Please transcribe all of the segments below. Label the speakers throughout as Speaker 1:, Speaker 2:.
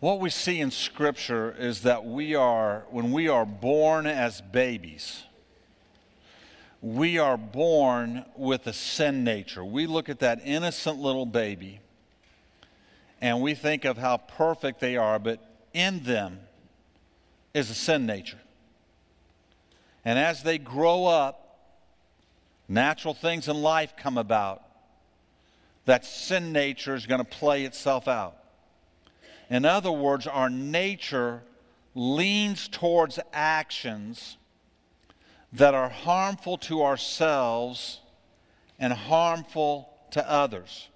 Speaker 1: What we see in Scripture is that we are, when we are born as babies, we are born with a sin nature. We look at that innocent little baby and we think of how perfect they are, but in them is a sin nature. And as they grow up, natural things in life come about. That sin nature is going to play itself out. In other words, our nature leans towards actions that are harmful to ourselves and harmful to others.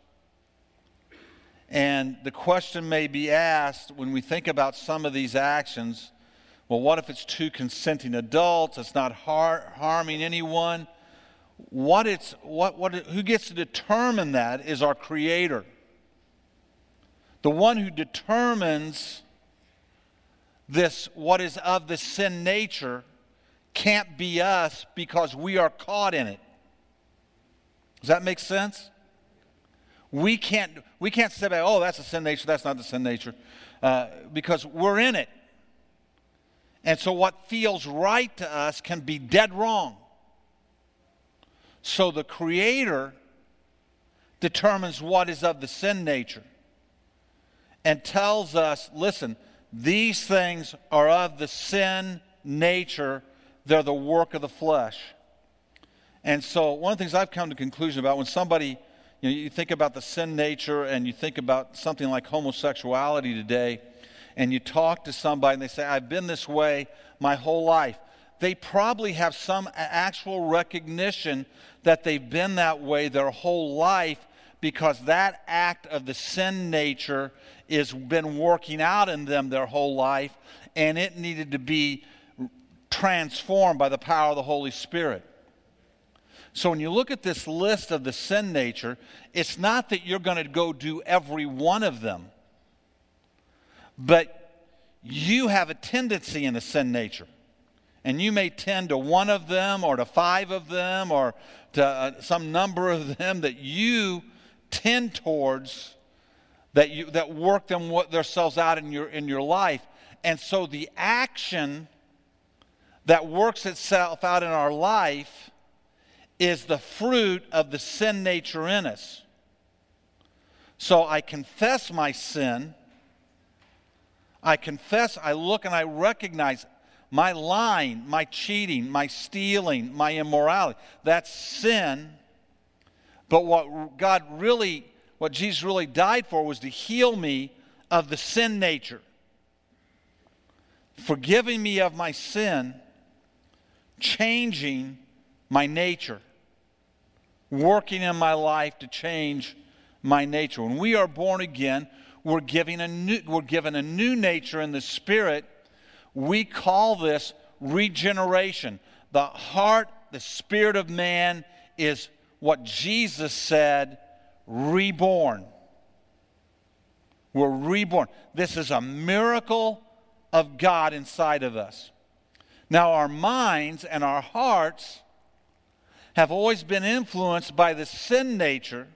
Speaker 1: And the question may be asked when we think about some of these actions well, what if it's two consenting adults? It's not har- harming anyone. What it's, what, what, who gets to determine that is our Creator. The one who determines this, what is of the sin nature, can't be us because we are caught in it. Does that make sense? We can't, we can't say, oh, that's the sin nature, that's not the sin nature, uh, because we're in it. And so what feels right to us can be dead wrong. So the Creator determines what is of the sin nature and tells us listen, these things are of the sin nature, they're the work of the flesh. And so, one of the things I've come to conclusion about when somebody, you know, you think about the sin nature and you think about something like homosexuality today, and you talk to somebody and they say, I've been this way my whole life, they probably have some actual recognition that they've been that way their whole life because that act of the sin nature has been working out in them their whole life, and it needed to be transformed by the power of the Holy Spirit. So when you look at this list of the sin nature, it's not that you're going to go do every one of them, but you have a tendency in the sin nature. And you may tend to one of them or to five of them or to uh, some number of them that you tend towards that, you, that work them, themselves out in your, in your life. And so the action that works itself out in our life is the fruit of the sin nature in us. So I confess my sin. I confess, I look and I recognize my lying, my cheating, my stealing, my immorality. That's sin. But what God really, what Jesus really died for was to heal me of the sin nature, forgiving me of my sin, changing my nature, working in my life to change my nature. When we are born again, we're, giving a new, we're given a new nature in the Spirit. We call this regeneration. The heart, the spirit of man is what Jesus said reborn. We're reborn. This is a miracle of God inside of us. Now, our minds and our hearts have always been influenced by the sin nature.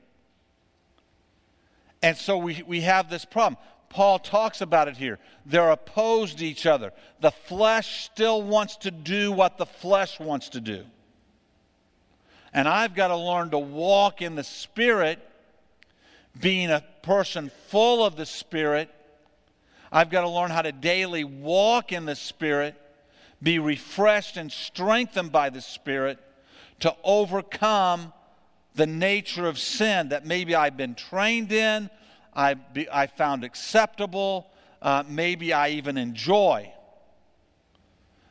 Speaker 1: And so we, we have this problem. Paul talks about it here. They're opposed to each other. The flesh still wants to do what the flesh wants to do. And I've got to learn to walk in the Spirit, being a person full of the Spirit. I've got to learn how to daily walk in the Spirit, be refreshed and strengthened by the Spirit to overcome the nature of sin that maybe I've been trained in, I, be, I found acceptable, uh, maybe I even enjoy.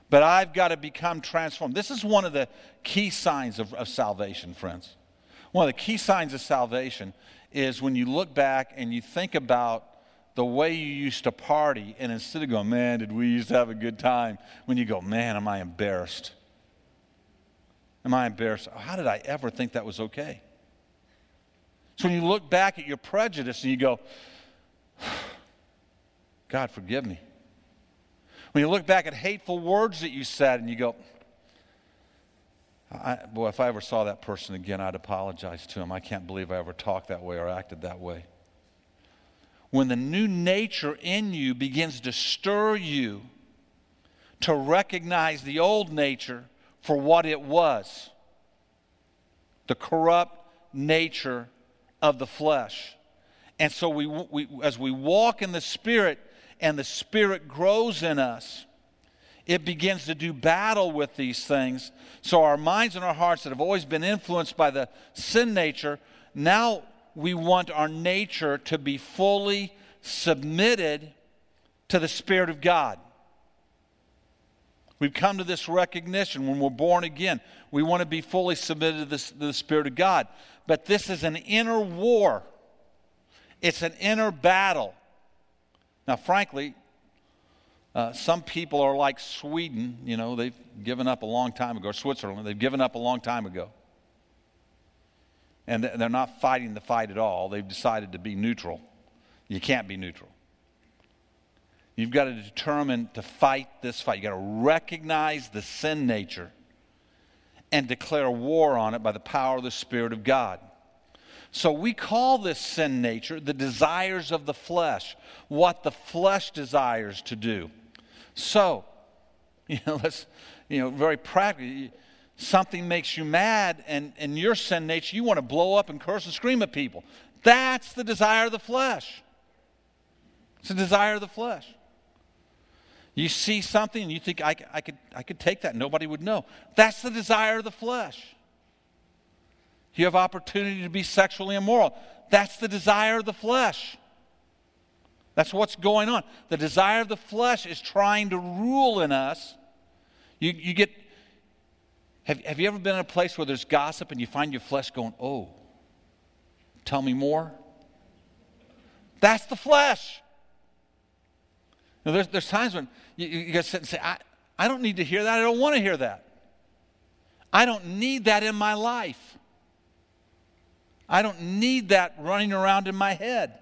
Speaker 1: But I've got to become transformed. This is one of the key signs of, of salvation, friends. One of the key signs of salvation is when you look back and you think about the way you used to party, and instead of going, man, did we used to have a good time, when you go, man, am I embarrassed? Am I embarrassed? How did I ever think that was okay? So when you look back at your prejudice and you go, God, forgive me. When you look back at hateful words that you said and you go, I, boy, if I ever saw that person again, I'd apologize to him. I can't believe I ever talked that way or acted that way. when the new nature in you begins to stir you to recognize the old nature for what it was the corrupt nature of the flesh. And so, we, we, as we walk in the Spirit and the Spirit grows in us, it begins to do battle with these things. So, our minds and our hearts that have always been influenced by the sin nature, now we want our nature to be fully submitted to the Spirit of God. We've come to this recognition when we're born again. We want to be fully submitted to, this, to the Spirit of God. But this is an inner war, it's an inner battle. Now, frankly, uh, some people are like Sweden, you know, they've given up a long time ago, Switzerland, they've given up a long time ago. And they're not fighting the fight at all. They've decided to be neutral. You can't be neutral. You've got to determine to fight this fight. You've got to recognize the sin nature and declare war on it by the power of the Spirit of God. So we call this sin nature the desires of the flesh, what the flesh desires to do. So, you know, let's, you know, very practically, something makes you mad, and in your sin nature, you want to blow up and curse and scream at people. That's the desire of the flesh. It's the desire of the flesh. You see something and you think, I, I, could, I could take that, nobody would know. That's the desire of the flesh. You have opportunity to be sexually immoral. That's the desire of the flesh. That's what's going on. The desire of the flesh is trying to rule in us. You, you get, have, have you ever been in a place where there's gossip and you find your flesh going, oh, tell me more? That's the flesh. Know, there's, there's times when you, you to sit and say, I, I don't need to hear that. I don't want to hear that. I don't need that in my life. I don't need that running around in my head.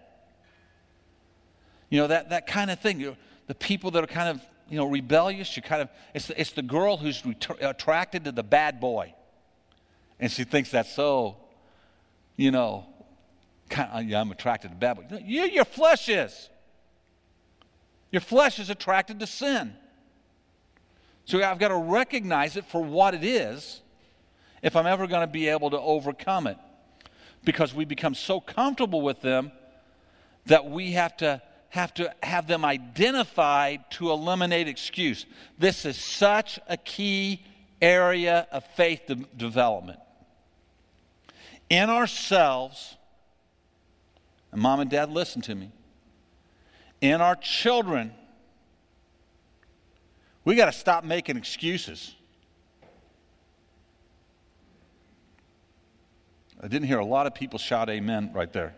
Speaker 1: You know, that, that kind of thing. You the people that are kind of, you know, rebellious, you kind of, it's the, it's the girl who's attracted to the bad boy. And she thinks that's so, you know, kind of, yeah, I'm attracted to bad boy. You, your flesh is. Your flesh is attracted to sin. So I've got to recognize it for what it is if I'm ever going to be able to overcome it. Because we become so comfortable with them that we have to have to have them identified to eliminate excuse. This is such a key area of faith de- development. In ourselves, and mom and dad, listen to me in our children, we got to stop making excuses. I didn't hear a lot of people shout amen right there.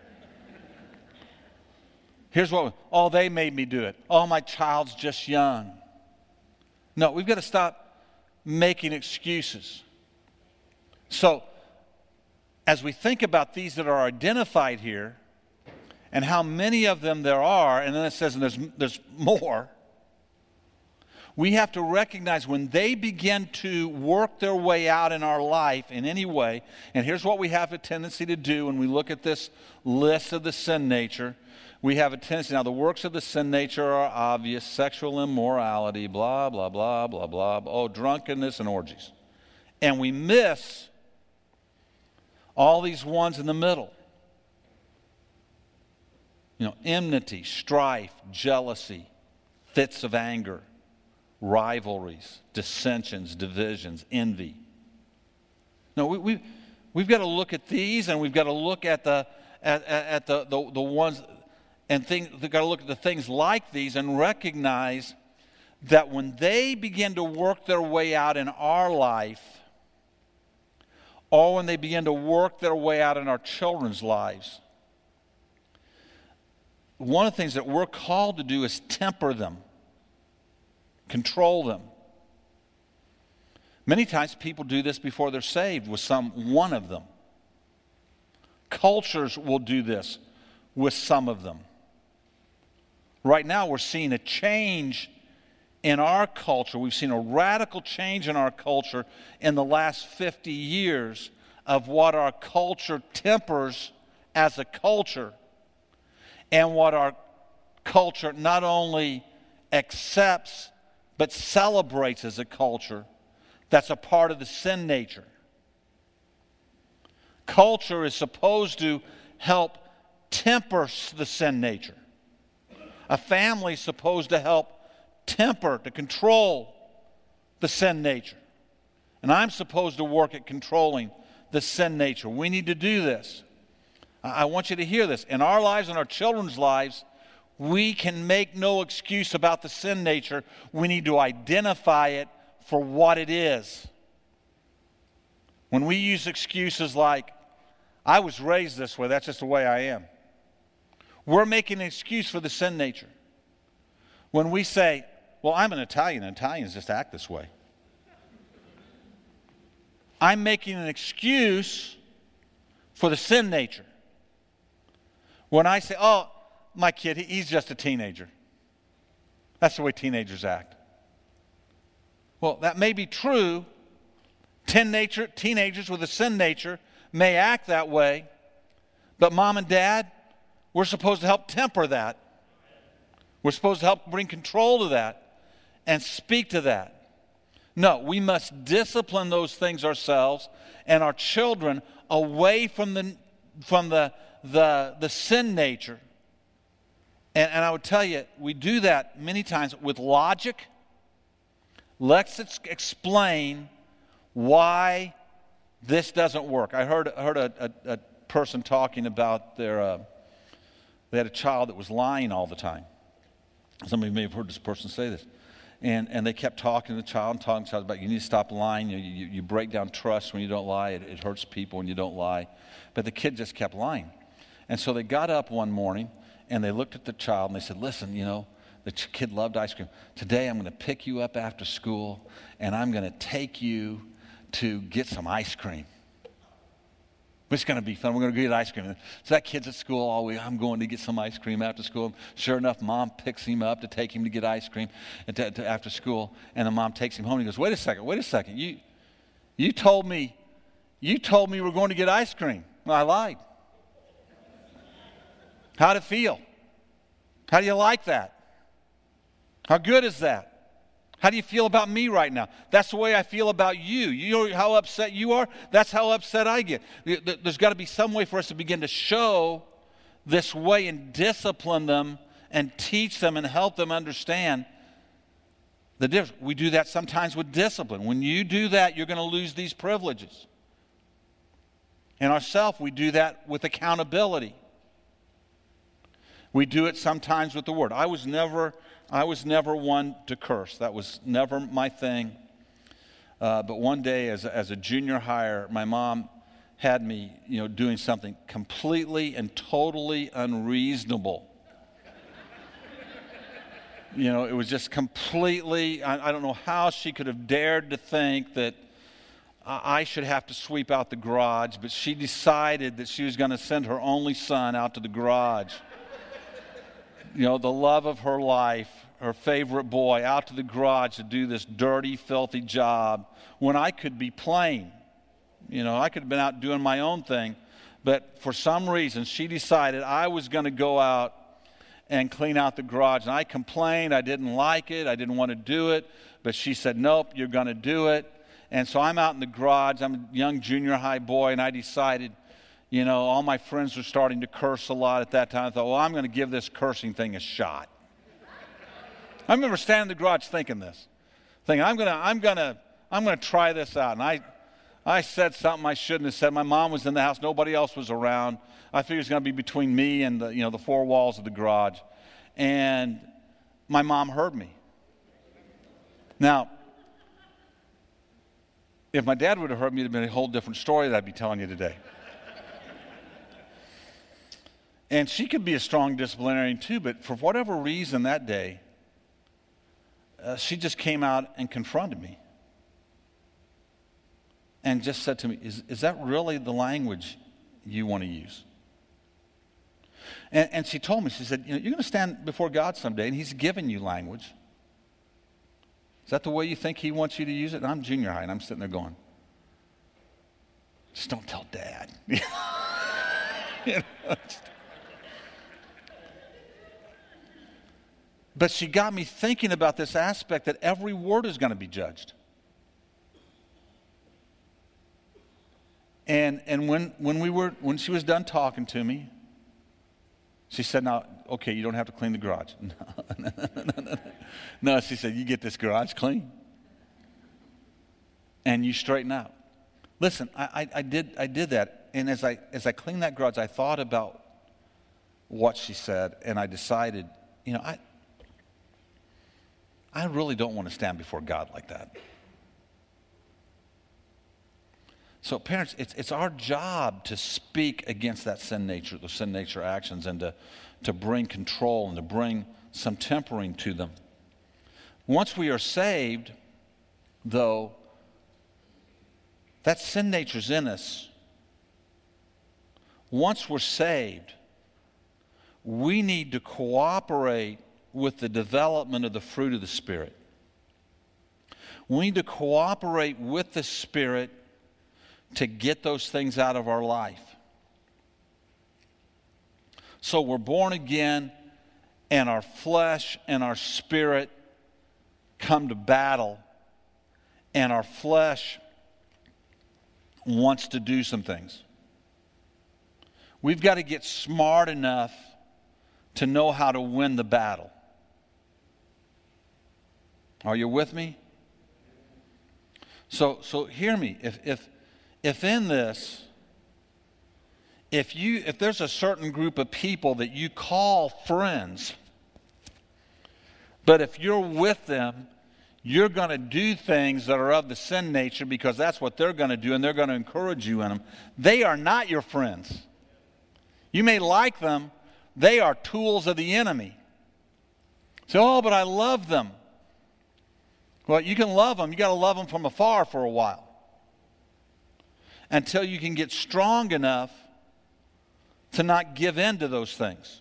Speaker 1: Here's what, oh, they made me do it. Oh, my child's just young. No, we've got to stop making excuses. So, as we think about these that are identified here, and how many of them there are, and then it says and there's, there's more, we have to recognize when they begin to work their way out in our life in any way, and here's what we have a tendency to do when we look at this list of the sin nature. We have a tendency, now the works of the sin nature are obvious sexual immorality, blah, blah, blah, blah, blah, oh, drunkenness and orgies. And we miss all these ones in the middle you know, enmity, strife, jealousy, fits of anger, rivalries, dissensions, divisions, envy. No, we, we, we've got to look at these and we've got to look at the, at, at the, the, the ones and we've got to look at the things like these and recognize that when they begin to work their way out in our life, or when they begin to work their way out in our children's lives, one of the things that we're called to do is temper them, control them. Many times people do this before they're saved with some one of them. Cultures will do this with some of them. Right now, we're seeing a change in our culture. We've seen a radical change in our culture in the last 50 years of what our culture tempers as a culture and what our culture not only accepts but celebrates as a culture that's a part of the sin nature. Culture is supposed to help temper the sin nature. A family supposed to help temper, to control the sin nature. And I'm supposed to work at controlling the sin nature. We need to do this. I want you to hear this. In our lives and our children's lives, we can make no excuse about the sin nature. We need to identify it for what it is. When we use excuses like, I was raised this way, that's just the way I am, we're making an excuse for the sin nature. When we say, Well, I'm an Italian, Italians just act this way. I'm making an excuse for the sin nature. When I say, oh, my kid, he's just a teenager. That's the way teenagers act. Well, that may be true. Ten nature, teenagers with a sin nature may act that way, but mom and dad, we're supposed to help temper that. We're supposed to help bring control to that and speak to that. No, we must discipline those things ourselves and our children away from the, from the, the, the sin nature. And, and I would tell you, we do that many times with logic. Let's explain why this doesn't work. I heard, heard a, a, a person talking about their, uh, they had a child that was lying all the time. Some of you may have heard this person say this. And, and they kept talking to the child and talking to the child about you need to stop lying. You, you, you break down trust when you don't lie. It, it hurts people when you don't lie. But the kid just kept lying. And so they got up one morning and they looked at the child and they said, Listen, you know, the kid loved ice cream. Today I'm going to pick you up after school and I'm going to take you to get some ice cream. It's going to be fun. We're going to get ice cream. So that kid's at school all week. I'm going to get some ice cream after school. Sure enough, mom picks him up to take him to get ice cream to, to, after school. And the mom takes him home. And he goes, wait a second, wait a second. You, you told me, you told me we are going to get ice cream. Well, I lied. How'd it feel? How do you like that? How good is that? How do you feel about me right now? That's the way I feel about you. You know how upset you are? That's how upset I get. There's got to be some way for us to begin to show this way and discipline them and teach them and help them understand the difference. We do that sometimes with discipline. When you do that, you're going to lose these privileges. In ourself, we do that with accountability. We do it sometimes with the word. I was never I was never one to curse. That was never my thing. Uh, but one day, as as a junior hire, my mom had me, you know, doing something completely and totally unreasonable. you know, it was just completely, I, I, don't know how she could have dared to think that I should have to sweep out the garage, but she decided that she was going to send her only son out to the garage you know, the love of her life, her favorite boy, out to the garage to do this dirty, filthy job when I could be playing. You know, I could have been out doing my own thing. But for some reason, she decided I was going to go out and clean out the garage. And I complained. I didn't like it. I didn't want to do it. But she said, Nope, you're going to do it. And so I'm out in the garage. I'm a young junior high boy, and I decided, you know, all my friends were starting to curse a lot at that time. I thought, well, I'm going to give this cursing thing a shot. I remember standing in the garage thinking this, thinking, I'm going to, I'm going to, I'm going to try this out. And I, I said something I shouldn't have said. My mom was in the house. Nobody else was around. I figured it was going to be between me and the, you know, the four walls of the garage. And my mom heard me. Now, if my dad would have heard me, it would have been a whole different story that I'd be telling you today. And she could be a strong disciplinarian too, but for whatever reason that day, uh, she just came out and confronted me and just said to me, Is, is that really the language you want to use? And, and she told me, She said, you know, You're going to stand before God someday, and He's given you language. Is that the way you think He wants you to use it? And I'm junior high, and I'm sitting there going, Just don't tell dad. you know, But she got me thinking about this aspect that every word is going to be judged. And, and when, when, we were, when she was done talking to me, she said, Now, okay, you don't have to clean the garage. No, no, no, no, no. she said, You get this garage clean and you straighten out. Listen, I, I, I, did, I did that. And as I, as I cleaned that garage, I thought about what she said, and I decided, you know, I, I really don't want to stand before God like that. So, parents, it's, it's our job to speak against that sin nature, those sin nature actions, and to, to bring control and to bring some tempering to them. Once we are saved, though, that sin nature's in us. Once we're saved, we need to cooperate with the development of the fruit of the Spirit. We need to cooperate with the Spirit to get those things out of our life. So we're born again, and our flesh and our spirit come to battle, and our flesh wants to do some things. We've got to get smart enough to know how to win the battle. Are you with me? So, so hear me. If, if, if in this, if you if there's a certain group of people that you call friends, but if you're with them, you're going to do things that are of the sin nature because that's what they're going to do and they're going to encourage you in them. They are not your friends. You may like them, they are tools of the enemy. Say, oh, but I love them. Well, you can love them. You got to love them from afar for a while until you can get strong enough to not give in to those things.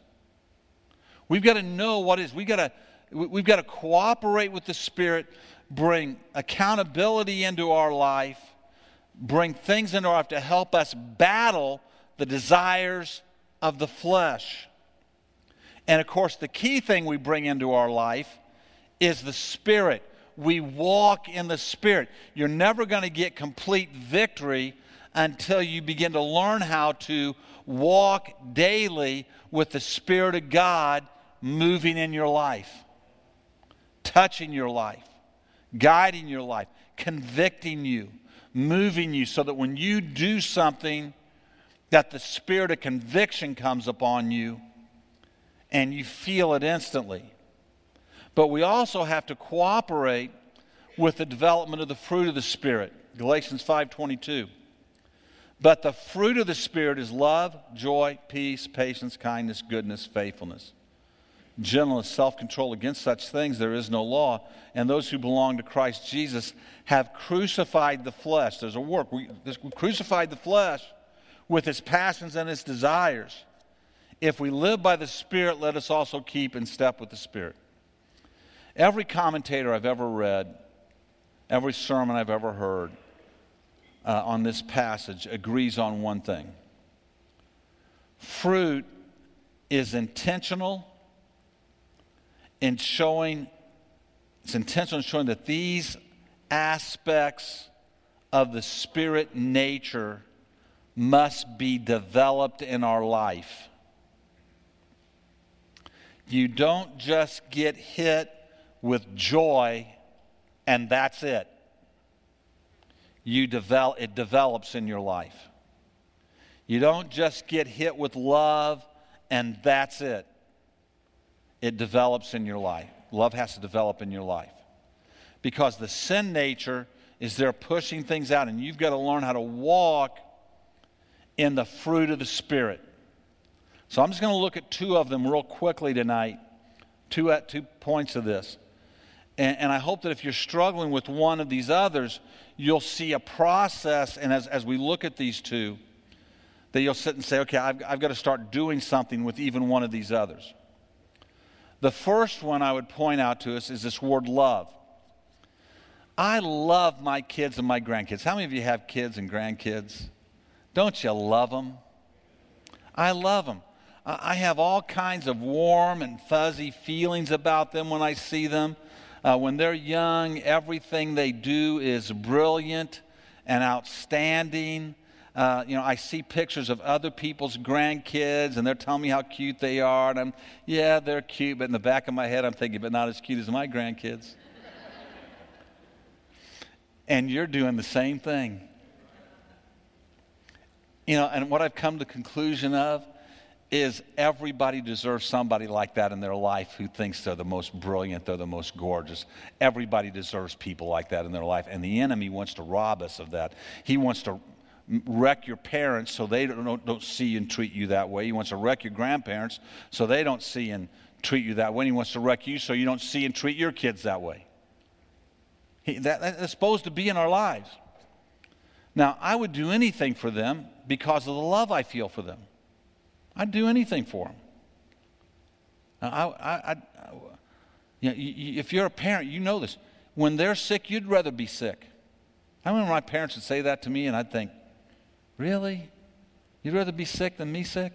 Speaker 1: We've got to know what is. We've got to, we've got to cooperate with the Spirit, bring accountability into our life, bring things into our life to help us battle the desires of the flesh. And of course, the key thing we bring into our life is the Spirit. We walk in the Spirit. You're never going to get complete victory until you begin to learn how to walk daily with the Spirit of God moving in your life, touching your life, guiding your life, convicting you, moving you, so that when you do something, that the spirit of conviction comes upon you and you feel it instantly. But we also have to cooperate with the development of the fruit of the spirit. Galatians 5:22. But the fruit of the Spirit is love, joy, peace, patience, kindness, goodness, faithfulness, gentleness, self control. Against such things there is no law. And those who belong to Christ Jesus have crucified the flesh. There's a work. We, we crucified the flesh with its passions and its desires. If we live by the Spirit, let us also keep in step with the Spirit. Every commentator I've ever read, every sermon I've ever heard, uh, on this passage agrees on one thing fruit is intentional in showing, it's intentional in showing that these aspects of the spirit nature must be developed in our life. You don't just get hit with joy and that's it you develop, it develops in your life. You don't just get hit with love and that's it. It develops in your life. Love has to develop in your life. Because the sin nature is there pushing things out, and you've got to learn how to walk in the fruit of the Spirit. So I'm just going to look at two of them real quickly tonight. Two, at two points of this. And, and, I hope that if you're struggling with one of these others, you'll see a process. And as, as we look at these two, that you'll sit and say, okay, I've, I've got to start doing something with even one of these others. The first one I would point out to us is this word love. I love my kids and my grandkids. How many of you have kids and grandkids? Don't you love them? I love them. I have all kinds of warm and fuzzy feelings about them when I see them. Uh, when they're young, everything they do is brilliant and outstanding. Uh, you know, I see pictures of other people's grandkids and they're telling me how cute they are. And I'm, yeah, they're cute, but in the back of my head, I'm thinking, but not as cute as my grandkids. and you're doing the same thing. You know, and what I've come to the conclusion of is everybody deserves somebody like that in their life who thinks they're the most brilliant, they're the most gorgeous. Everybody deserves people like that in their life. And the enemy wants to rob us of that. He wants to wreck your parents so they don't, don't see and treat you that way. He wants to wreck your grandparents so they don't see and treat you that way. He wants to wreck you so you don't see and treat your kids that way. He, that, that's supposed to be in our lives. Now, I would do anything for them because of the love I feel for them. I'd do anything for them. I, I, I, you know, if you're a parent, you know this. When they're sick, you'd rather be sick. I remember my parents would say that to me, and I'd think, really? You'd rather be sick than me sick?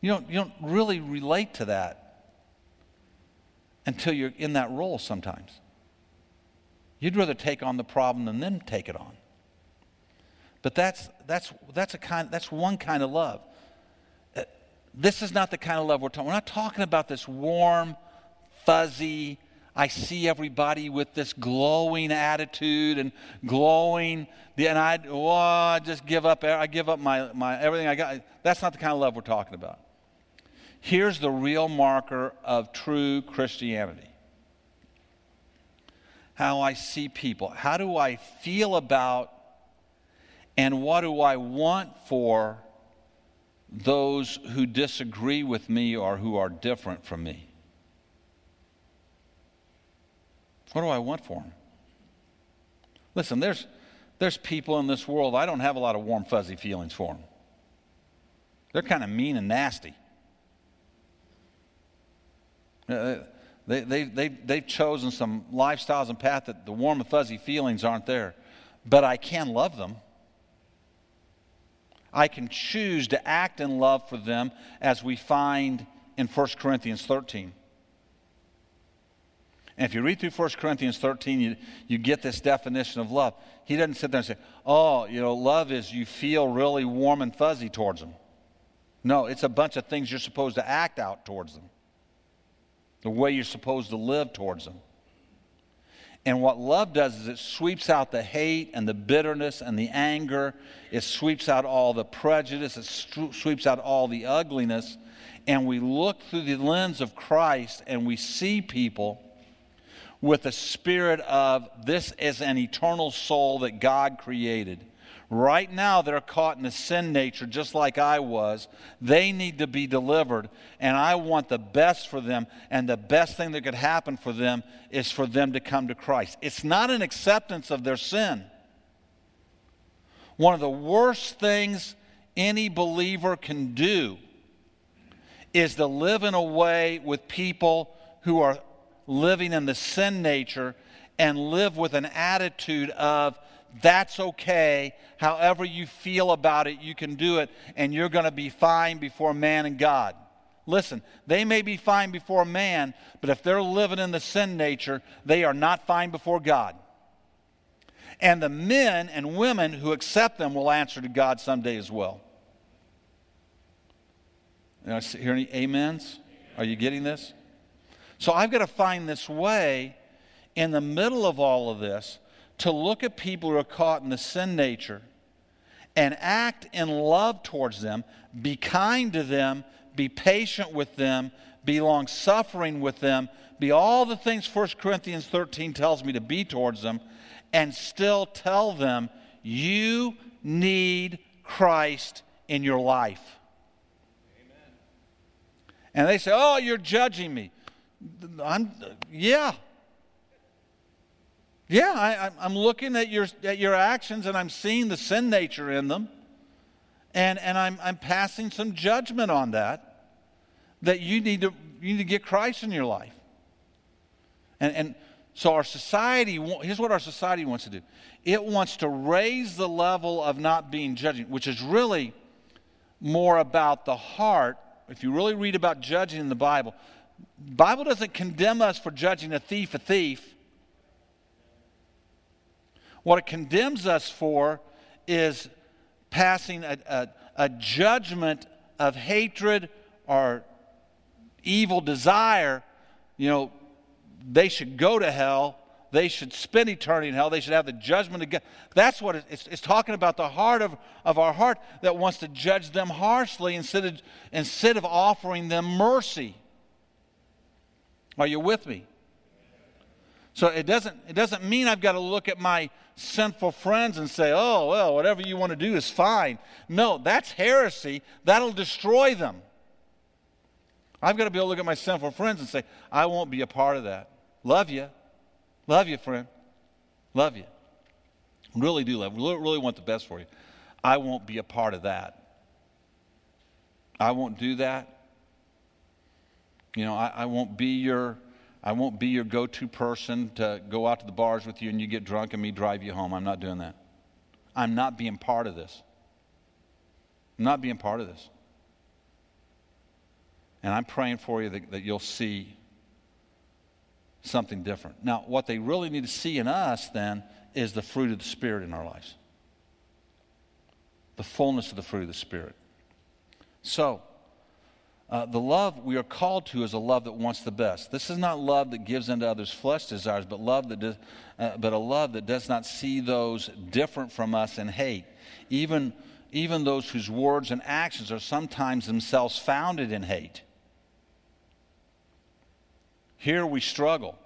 Speaker 1: You don't, you don't really relate to that until you're in that role sometimes. You'd rather take on the problem than them take it on. But that's, that's, that's, a kind, that's one kind of love this is not the kind of love we're talking. We're not talking about this warm, fuzzy. I see everybody with this glowing attitude and glowing. And I, oh, I just give up. I give up my, my everything I got. That's not the kind of love we're talking about. Here's the real marker of true Christianity. How I see people. How do I feel about and what do I want for those who disagree with me or who are different from me? What do I want for them? Listen, there's, there's people in this world, I don't have a lot of warm, fuzzy feelings for them. They're kind of mean and nasty. Uh, they, they, they, they've chosen some lifestyles and paths that the warm and fuzzy feelings aren't there. But I can love them. I can choose to act in love for them as we find in 1 Corinthians 13. And if you read through 1 Corinthians 13, you, you get this definition of love. He doesn't sit there and say, oh, you know, love is you feel really warm and fuzzy towards them. No, it's a bunch of things you're supposed to act out towards them, the way you're supposed to live towards them. And what love does is it sweeps out the hate and the bitterness and the anger. It sweeps out all the prejudice. It sweeps out all the ugliness. And we look through the lens of Christ and we see people with a spirit of this is an eternal soul that God created. Right now, they're caught in a sin nature just like I was. They need to be delivered, and I want the best for them. And the best thing that could happen for them is for them to come to Christ. It's not an acceptance of their sin. One of the worst things any believer can do is to live in a way with people who are living in the sin nature and live with an attitude of, that's okay. However you feel about it, you can do it, and you're going to be fine before man and God. Listen, they may be fine before man, but if they're living in the sin nature, they are not fine before God. And the men and women who accept them will answer to God someday as well. You hear any amens? Are you getting this? So I've got to find this way in the middle of all of this to look at people who are caught in the sin nature and act in love towards them, be kind to them, be patient with them, be long suffering with them, be all the things 1 Corinthians 13 tells me to be towards them, and still tell them, you need Christ in your life. Amen. And they say, Oh, you're judging me. I'm, yeah, yeah, I, am looking at your, at your actions and I'm seeing the sin nature in them. And, and I'm, I'm passing some judgment on that, that you need to, you need to get Christ in your life. And, and so our society, here's what our society wants to do. It wants to raise the level of not being judging, which is really more about the heart if you really read about judging in the Bible, Bible doesn't condemn us for judging a thief a thief. What it condemns us for is passing a, a, a judgment of hatred or evil desire. You know, they should go to hell. They should spend eternity in hell. They should have the judgment of God. That's what it's, it's talking about the heart of, of our heart that wants to judge them harshly instead of, instead of offering them mercy. Are you with me? So it doesn't, it doesn't mean I've got to look at my sinful friends and say, oh, well, whatever you want to do is fine. No, that's heresy. That'll destroy them. I've got to be able to look at my sinful friends and say, I won't be a part of that. Love you. Love you, friend. Love you. Really do love. Really, want the best for you. I won't be a part of that. I won't do that. You know, I, I won't be your I won't be your go-to person to go out to the bars with you and you get drunk and me drive you home. I'm not doing that. I'm not being part of this. I'm not being part of this. And I'm praying for you that, that you'll see something different. Now, what they really need to see in us then is the fruit of the Spirit in our lives. The fullness of the fruit of the Spirit. So, uh, the love we are called to is a love that wants the best. This is not love that gives into others' flesh desires, but love that does, uh, but a love that does not see those different from us in hate, even even those whose words and actions are sometimes themselves founded in hate. Here we struggle.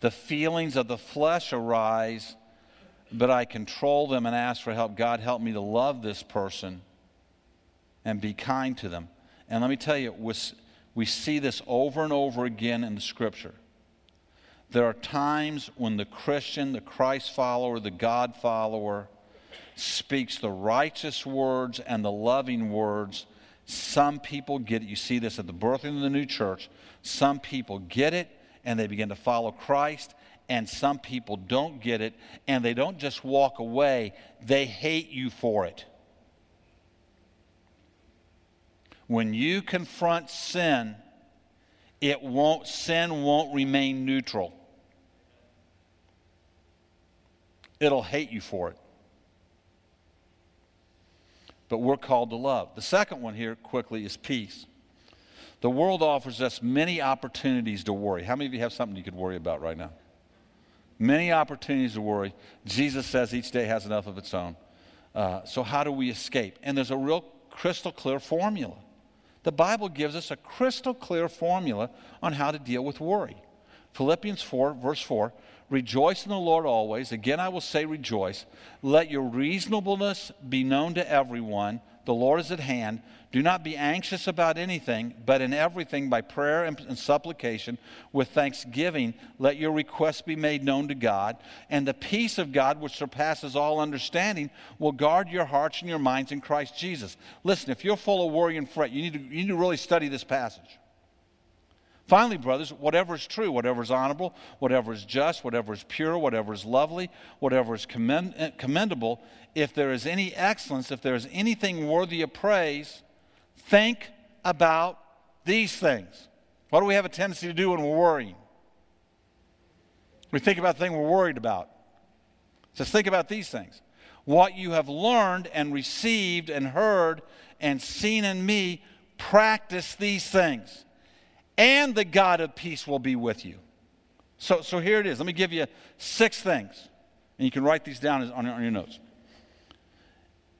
Speaker 1: The feelings of the flesh arise, but I control them and ask for help. God, help me to love this person and be kind to them. And let me tell you, we see this over and over again in the scripture. There are times when the Christian, the Christ follower, the God follower speaks the righteous words and the loving words. Some people get it. You see this at the birthing of the new church. Some people get it and they begin to follow Christ, and some people don't get it and they don't just walk away, they hate you for it. When you confront sin, it won't sin won't remain neutral. It'll hate you for it. But we're called to love. The second one here quickly is peace. The world offers us many opportunities to worry. How many of you have something you could worry about right now? Many opportunities to worry. Jesus says each day has enough of its own. Uh, so, how do we escape? And there's a real crystal clear formula. The Bible gives us a crystal clear formula on how to deal with worry. Philippians 4, verse 4 Rejoice in the Lord always. Again, I will say, rejoice. Let your reasonableness be known to everyone. The Lord is at hand. Do not be anxious about anything, but in everything, by prayer and, supplication, with thanksgiving, let your requests be made known to God. And the peace of God, which surpasses all understanding, will guard your hearts and your minds in Christ Jesus. Listen, if you're full of worry and fret, you need to, you need to really study this passage. Finally, brothers, whatever is true, whatever is honorable, whatever is just, whatever is pure, whatever is lovely, whatever is commend, eh, commendable, if there is any excellence, if there is anything worthy of praise, think about these things. What do we have a tendency to do when we're worrying? We think about the thing we're worried about. So think about these things. What you have learned and received and heard and seen in me, practice these things and the God of peace will be with you. So, so here it is. Let me give you six things, and you can write these down on, your, on your notes.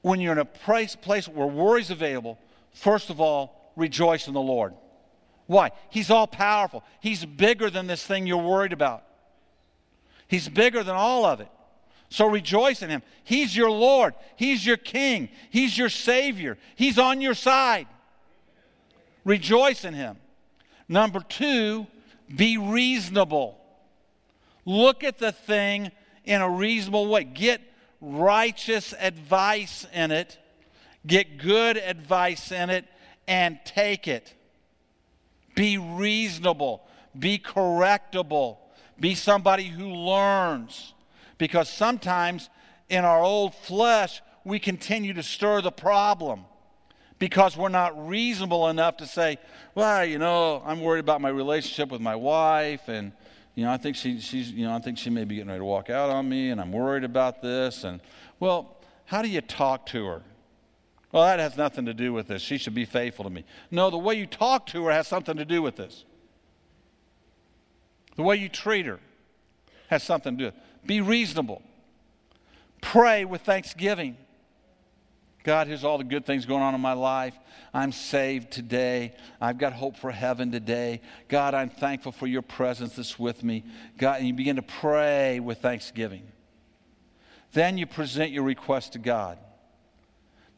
Speaker 1: When you're in a place, place where worry is available, first of all, rejoice in the Lord. Why? He's all powerful. He's bigger than this thing you're worried about. He's bigger than all of it. So rejoice in him. He's your Lord. He's your King. He's your Savior. He's on your side. Rejoice in him. Number two, be reasonable. Look at the thing in a reasonable way. Get righteous advice in it, get good advice in it, and take it. Be reasonable, be correctable, be somebody who learns. Because sometimes in our old flesh, we continue to stir the problem. because we're not reasonable enough to say, well, you know, I'm worried about my relationship with my wife and you know, I think she, she's, you know, I think she may be getting ready to walk out on me, and I'm worried about this. And well, how do you talk to her? Well, that has nothing to do with this. She should be faithful to me. No, the way you talk to her has something to do with this. The way you treat her has something to do with it. Be reasonable. Pray with thanksgiving. God, here's all the good things going on in my life. I'm saved today. I've got hope for heaven today. God, I'm thankful for your presence that's with me. God, and you begin to pray with thanksgiving. Then you present your request to God.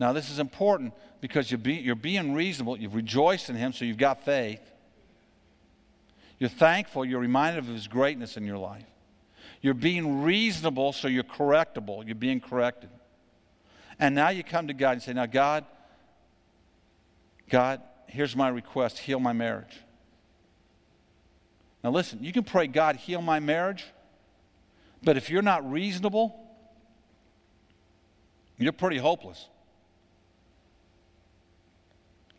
Speaker 1: Now, this is important because you're, be, you're being reasonable. You've rejoiced in Him, so you've got faith. You're thankful. You're reminded of His greatness in your life. You're being reasonable, so you're correctable. You're being corrected. And now you come to God and say, Now, God, God, here's my request heal my marriage. Now, listen, you can pray, God, heal my marriage, but if you're not reasonable, you're pretty hopeless.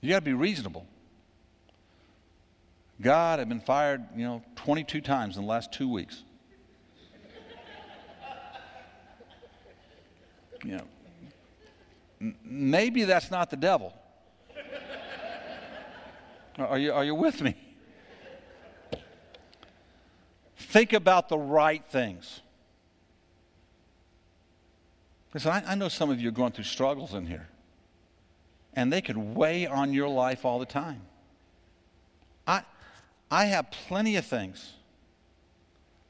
Speaker 1: You got to be reasonable. God, I've been fired, you know, 22 times in the last two weeks. you know, maybe that's not the devil. Are you, are you with me? Think about the right things. Listen, I, I know some of you are going through struggles in here, and they could weigh on your life all the time. I, I have plenty of things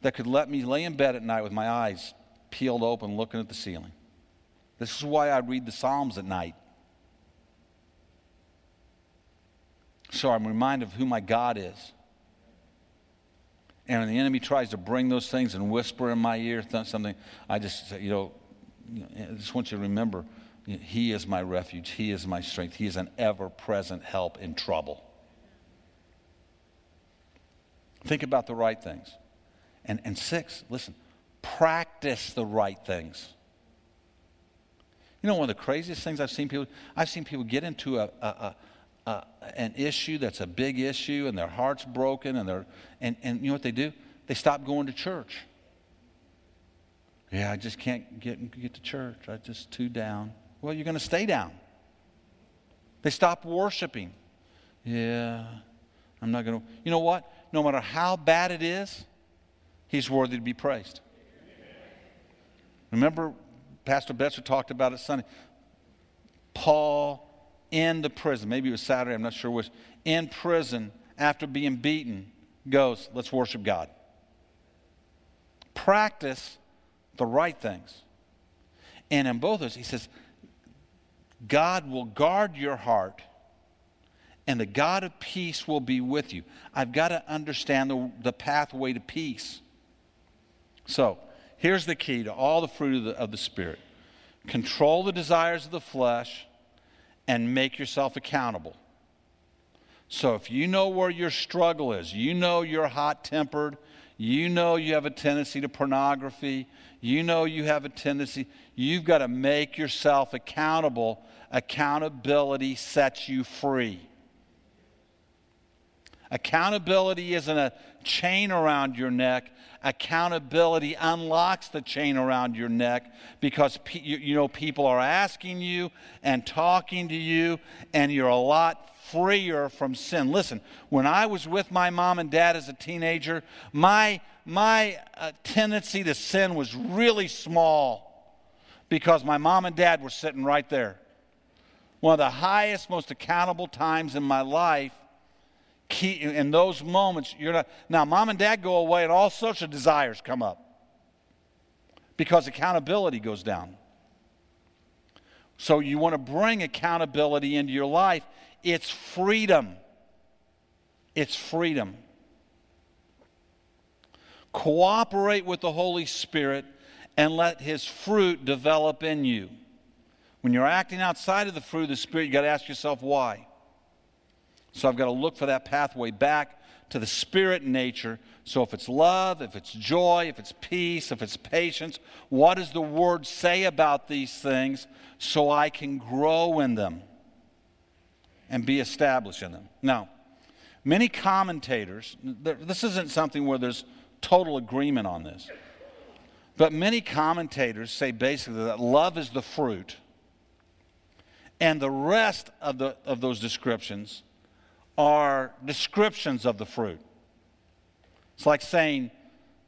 Speaker 1: that could let me lay in bed at night with my eyes peeled open looking at the ceiling. This is why I read the Psalms at night. So I'm reminded of who my God is. And when the enemy tries to bring those things and whisper in my ear something, I just you know, I just want you to remember He is my refuge, He is my strength, He is an ever present help in trouble. Think about the right things. And, and six, listen, practice the right things. You know, one of the craziest things I've seen people, I've seen people get into a, a, a, a an issue that's a big issue and their heart's broken and they're, and, and you know what they do? They stop going to church. Yeah, I just can't get, get to church. I'm just too down. Well, you're going to stay down. They stop worshiping. Yeah, I'm not going to. You know what? No matter how bad it is, he's worthy to be praised. Remember Pastor Betzer talked about it Sunday. Paul in the prison, maybe it was Saturday, I'm not sure which, in prison after being beaten, goes, let's worship God. Practice the right things. And in both of those, he says, God will guard your heart and the God of peace will be with you. I've got to understand the, the pathway to peace. So, Here's the key to all the fruit of the, of the Spirit control the desires of the flesh and make yourself accountable. So if you know where your struggle is, you know you're hot tempered, you know you have a tendency to pornography, you know you have a tendency, you've got to make yourself accountable. Accountability sets you free. Accountability isn't a chain around your neck. Accountability unlocks the chain around your neck because you know people are asking you and talking to you, and you're a lot freer from sin. Listen, when I was with my mom and dad as a teenager, my my uh, tendency to sin was really small because my mom and dad were sitting right there. One of the highest, most accountable times in my life in those moments you're not now mom and dad go away and all sorts of desires come up because accountability goes down. So you want to bring accountability into your life. It's freedom. It's freedom. Cooperate with the holy spirit and let his fruit develop in you. When you're acting outside of the fruit of the spirit you got to ask yourself why so I've got to look for that pathway back to the spirit nature. So if it's love, if it's joy, if it's peace, if it's patience, what does the word say about these things so I can grow in them? and be established in them. Now, many commentators, this isn't something where there's total agreement on this, but many commentators say basically that love is the fruit, and the rest of, the, of those descriptions are descriptions of the fruit. It's like saying,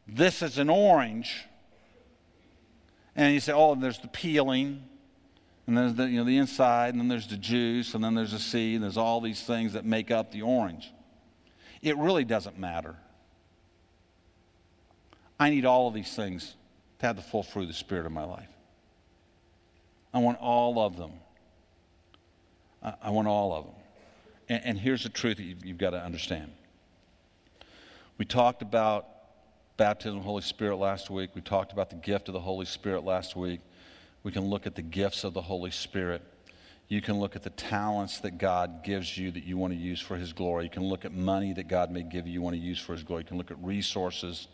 Speaker 1: This is an orange. And you say, Oh, there's the peeling, and there's the, you know, the inside, and then there's the juice, and then there's the seed, and there's all these things that make up the orange. It really doesn't matter. I need all of these things to have the full fruit of the Spirit in my life. I want all of them. I, want all of them. And, and here's the truth that you've, you've got to understand. We talked about baptism of the Holy Spirit last week. We talked about the gift of the Holy Spirit last week. We can look at the gifts of the Holy Spirit. You can look at the talents that God gives you that you want to use for His glory. You can look at money that God may give you you want to use for His glory. You can look at resources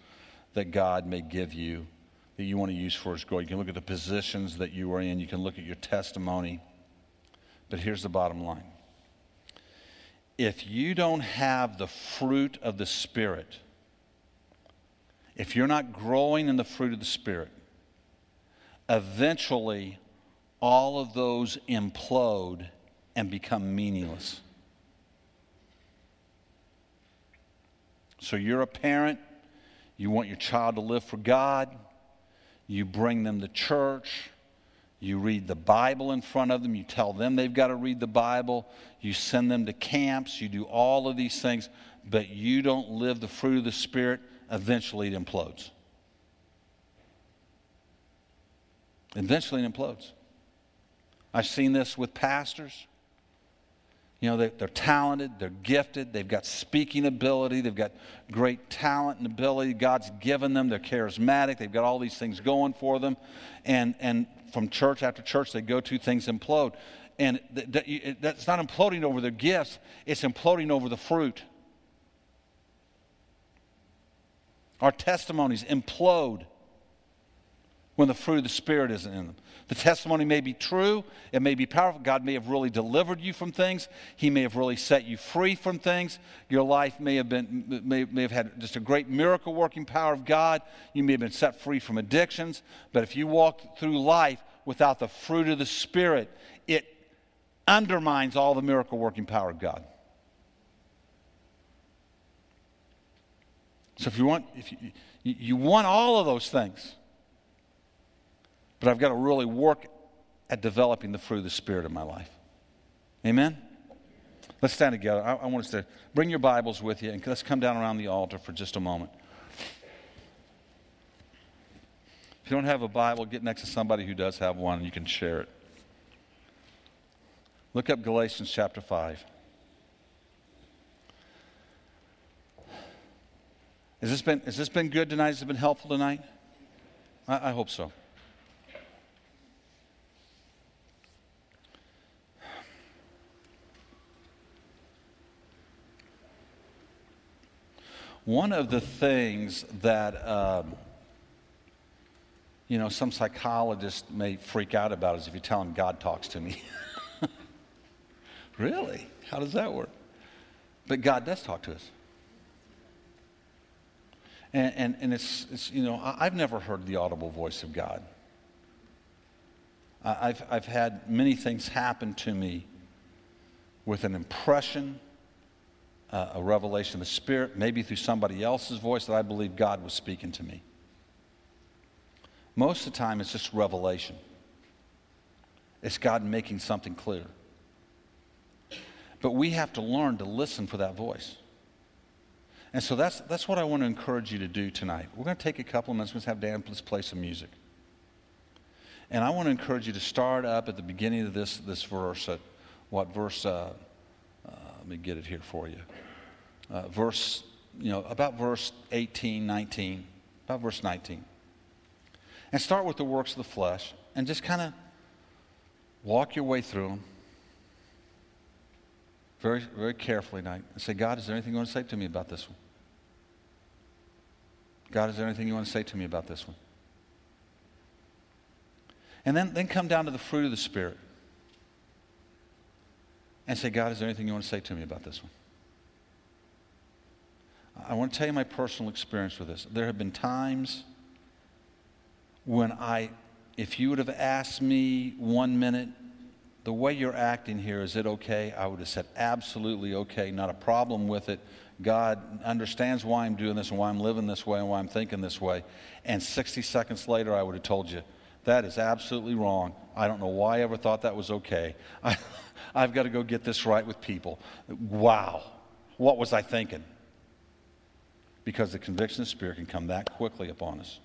Speaker 1: that God may give you that you want to use for His glory. You can look at the positions that you are in. You can look at your testimony. But here's the bottom line if you don't have the fruit of the Spirit, if you're not growing in the fruit of the Spirit, eventually all of those implode and become meaningless. So you're a parent, you want your child to live for God, you bring them to church, you read the Bible in front of them. You tell them they've got to read the Bible. You send them to camps. You do all of these things, but you don't live the fruit of the Spirit. Eventually, it implodes. Eventually, it implodes. I've seen this with pastors. You know, they, are talented, they're gifted, they've got speaking ability, they've got great talent and ability. God's given them, they're charismatic, they've got all these things going for them. And, and from church after church they go to, things implode. And that's not imploding over their gifts, it's imploding over the fruit. Our testimonies implode when the fruit of the Spirit isn't in them. The testimony may be true, it may be powerful. God may have really delivered you from things, He may have really set you free from things. Your life may have, been, may, may have had just a great miracle working power of God. You may have been set free from addictions. But if you walk through life without the fruit of the Spirit, it undermines all the miracle working power of God. So if you want, if you, you want all of those things, but I've got to really work at developing the fruit of the Spirit in my life. Amen? Let's stand together. I, I want us to bring your Bibles with you and let's come down around the altar for just a moment. If you don't have a Bible, get next to somebody who does have one and you can share it. Look up Galatians chapter 5. Has this been, has this been good tonight? Has it been helpful tonight? I, I hope so. One of the things that, um, you know, some psychologists may freak out about is if you tell them God talks to me. really? How does that work? But God does talk to us. And, and, and it's, it's, you know, I've never heard the audible voice of God. I've, I've had many things happen to me with an impression uh, a revelation of the Spirit, maybe through somebody else's voice that I believe God was speaking to me. Most of the time, it's just revelation. It's God making something clear. But we have to learn to listen for that voice. And so that's, that's what I want to encourage you to do tonight. We're going to take a couple of minutes. Let's have Dan let's play some music. And I want to encourage you to start up at the beginning of this, this verse, at what verse uh, let me get it here for you. Uh, verse, you know, about verse 18, 19, about verse 19. And start with the works of the flesh and just kind of walk your way through them very, very carefully tonight and say, God, is there anything you want to say to me about this one? God, is there anything you want to say to me about this one? And then, then come down to the fruit of the Spirit. And say, God, is there anything you want to say to me about this one? I want to tell you my personal experience with this. There have been times when I, if you would have asked me one minute, the way you're acting here, is it okay? I would have said, absolutely okay, not a problem with it. God understands why I'm doing this and why I'm living this way and why I'm thinking this way. And 60 seconds later, I would have told you, that is absolutely wrong. I don't know why I ever thought that was okay. I, I've got to go get this right with people. Wow. What was I thinking? Because the conviction of the Spirit can come that quickly upon us.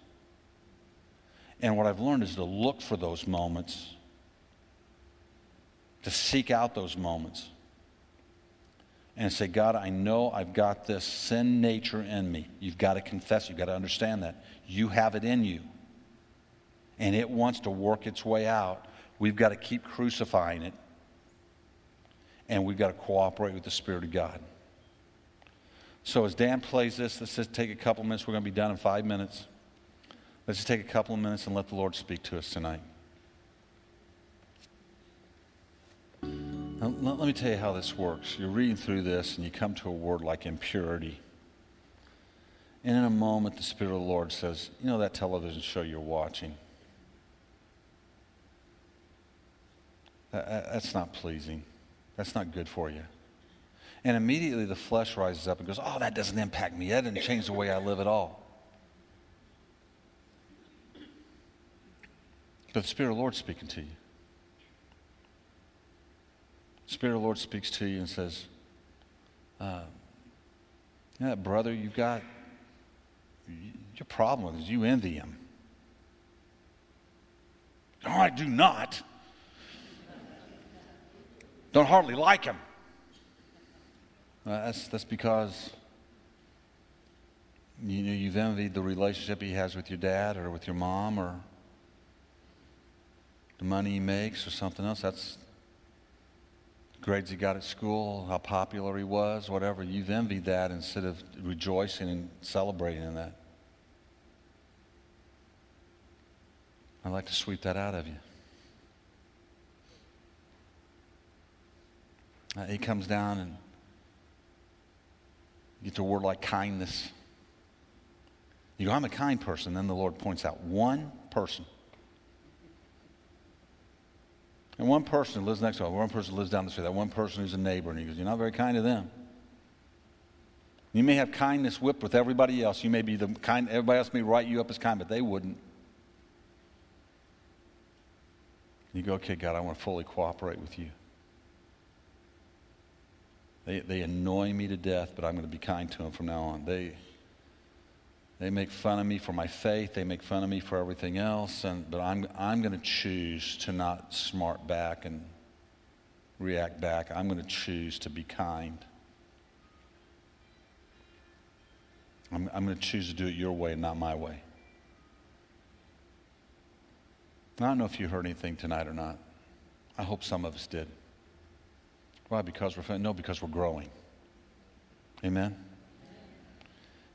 Speaker 1: And what I've learned is to look for those moments, to seek out those moments, and say, God, I know I've got this sin nature in me. You've got to confess, you've got to understand that. You have it in you, and it wants to work its way out. We've got to keep crucifying it, and we've got to cooperate with the Spirit of God. So as Dan plays this, let's just take a couple minutes. We're going to be done in five minutes. Let's just take a couple of minutes and let the Lord speak to us tonight. Now, let me tell you how this works. You're reading through this and you come to a word like impurity. And in a moment, the Spirit of the Lord says, You know that television show you're watching? That's not pleasing. That's not good for you. And immediately the flesh rises up and goes, Oh, that doesn't impact me. That didn't change the way I live at all. But the Spirit of the Lord speaking to you. The Spirit of the Lord speaks to you and says, uh, you know that brother you've got, your problem is you envy him. I do not. Don't hardly like him. Uh, that's, that's because you know, you've envied the relationship he has with your dad or with your mom or the money he makes or something else. That's grades he got at school, how popular he was, whatever. You've envied that instead of rejoicing and celebrating in that. I'd like to sweep that out of you. Uh, he comes down and gets a word like kindness. You go, I'm a kind person. Then the Lord points out one person and one person lives next door, one person lives down the street, that one person who's a neighbor, and he goes, You're not very kind to them. You may have kindness whipped with everybody else. You may be the kind, everybody else may write you up as kind, but they wouldn't. You go, okay, God, I want to fully cooperate with you. They, they annoy me to death, but I'm going to be kind to them from now on. They, they make fun of me for my faith. They make fun of me for everything else. And, but I'm, I'm going to choose to not smart back and react back. I'm going to choose to be kind. I'm, I'm going to choose to do it your way and not my way. I don't know if you heard anything tonight or not. I hope some of us did. Why? Because we're no, because we're growing. Amen.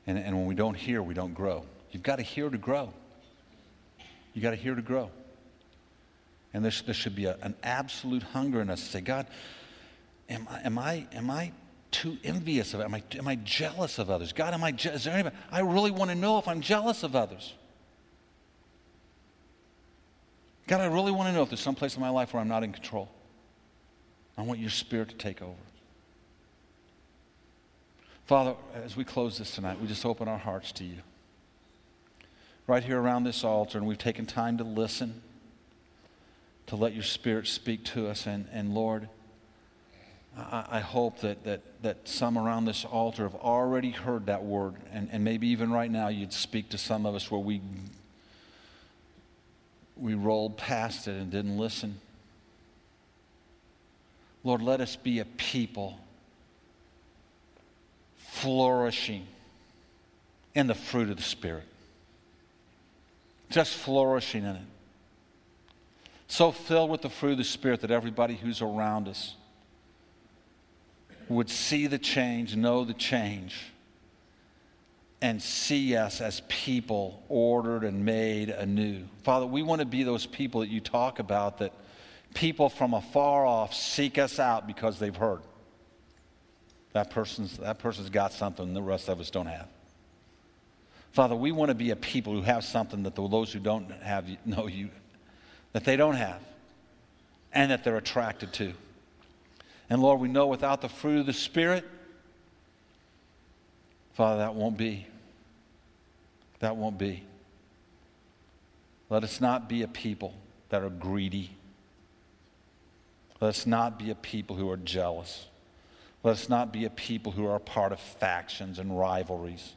Speaker 1: And, and when we don't hear, we don't grow. You've got to hear to grow. You've got to hear to grow. And there, there should be a, an absolute hunger in us to say, God, am I, am I, am I too envious of it? Am I, am I jealous of others? God, am I, je- is there anybody? I really want to know if I'm jealous of others. God, I really want to know if there's some place in my life where I'm not in control. I want your spirit to take over. Father, as we close this tonight, we just open our hearts to you. Right here around this altar, and we've taken time to listen, to let your Spirit speak to us. And, and Lord, I, I hope that, that, that some around this altar have already heard that word, and, and maybe even right now you'd speak to some of us where we, we rolled past it and didn't listen. Lord, let us be a people flourishing in the fruit of the Spirit. Just flourishing in it. So filled with the fruit of the Spirit that everybody who's around us would see the change, know the change, and see us as people ordered and made anew. Father, we want to be those people that you talk about that People from afar off seek us out because they've heard. That person's, that person's got something the rest of us don't have. Father, we want to be a people who have something that those who don't have know you, that they don't have, and that they're attracted to. And Lord, we know without the fruit of the Spirit, Father, that won't be. That won't be. Let us not be a people that are greedy. Let us not be a people who are jealous. Let us not be a people who are part of factions and rivalries.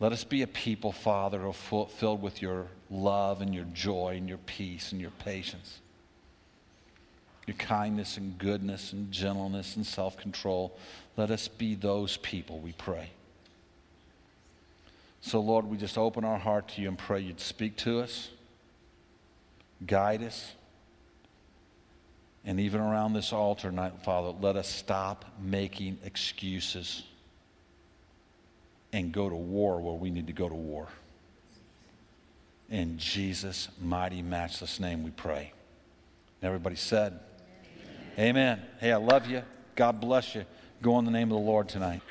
Speaker 1: Let us be a people, Father, who are filled with your love and your joy and your peace and your patience, your kindness and goodness and gentleness and self control. Let us be those people, we pray. So, Lord, we just open our heart to you and pray you'd speak to us, guide us, and even around this altar night, Father, let us stop making excuses and go to war where we need to go to war. In Jesus' mighty, matchless name we pray. And everybody said, Amen. Amen. Hey, I love you. God bless you. Go in the name of the Lord tonight.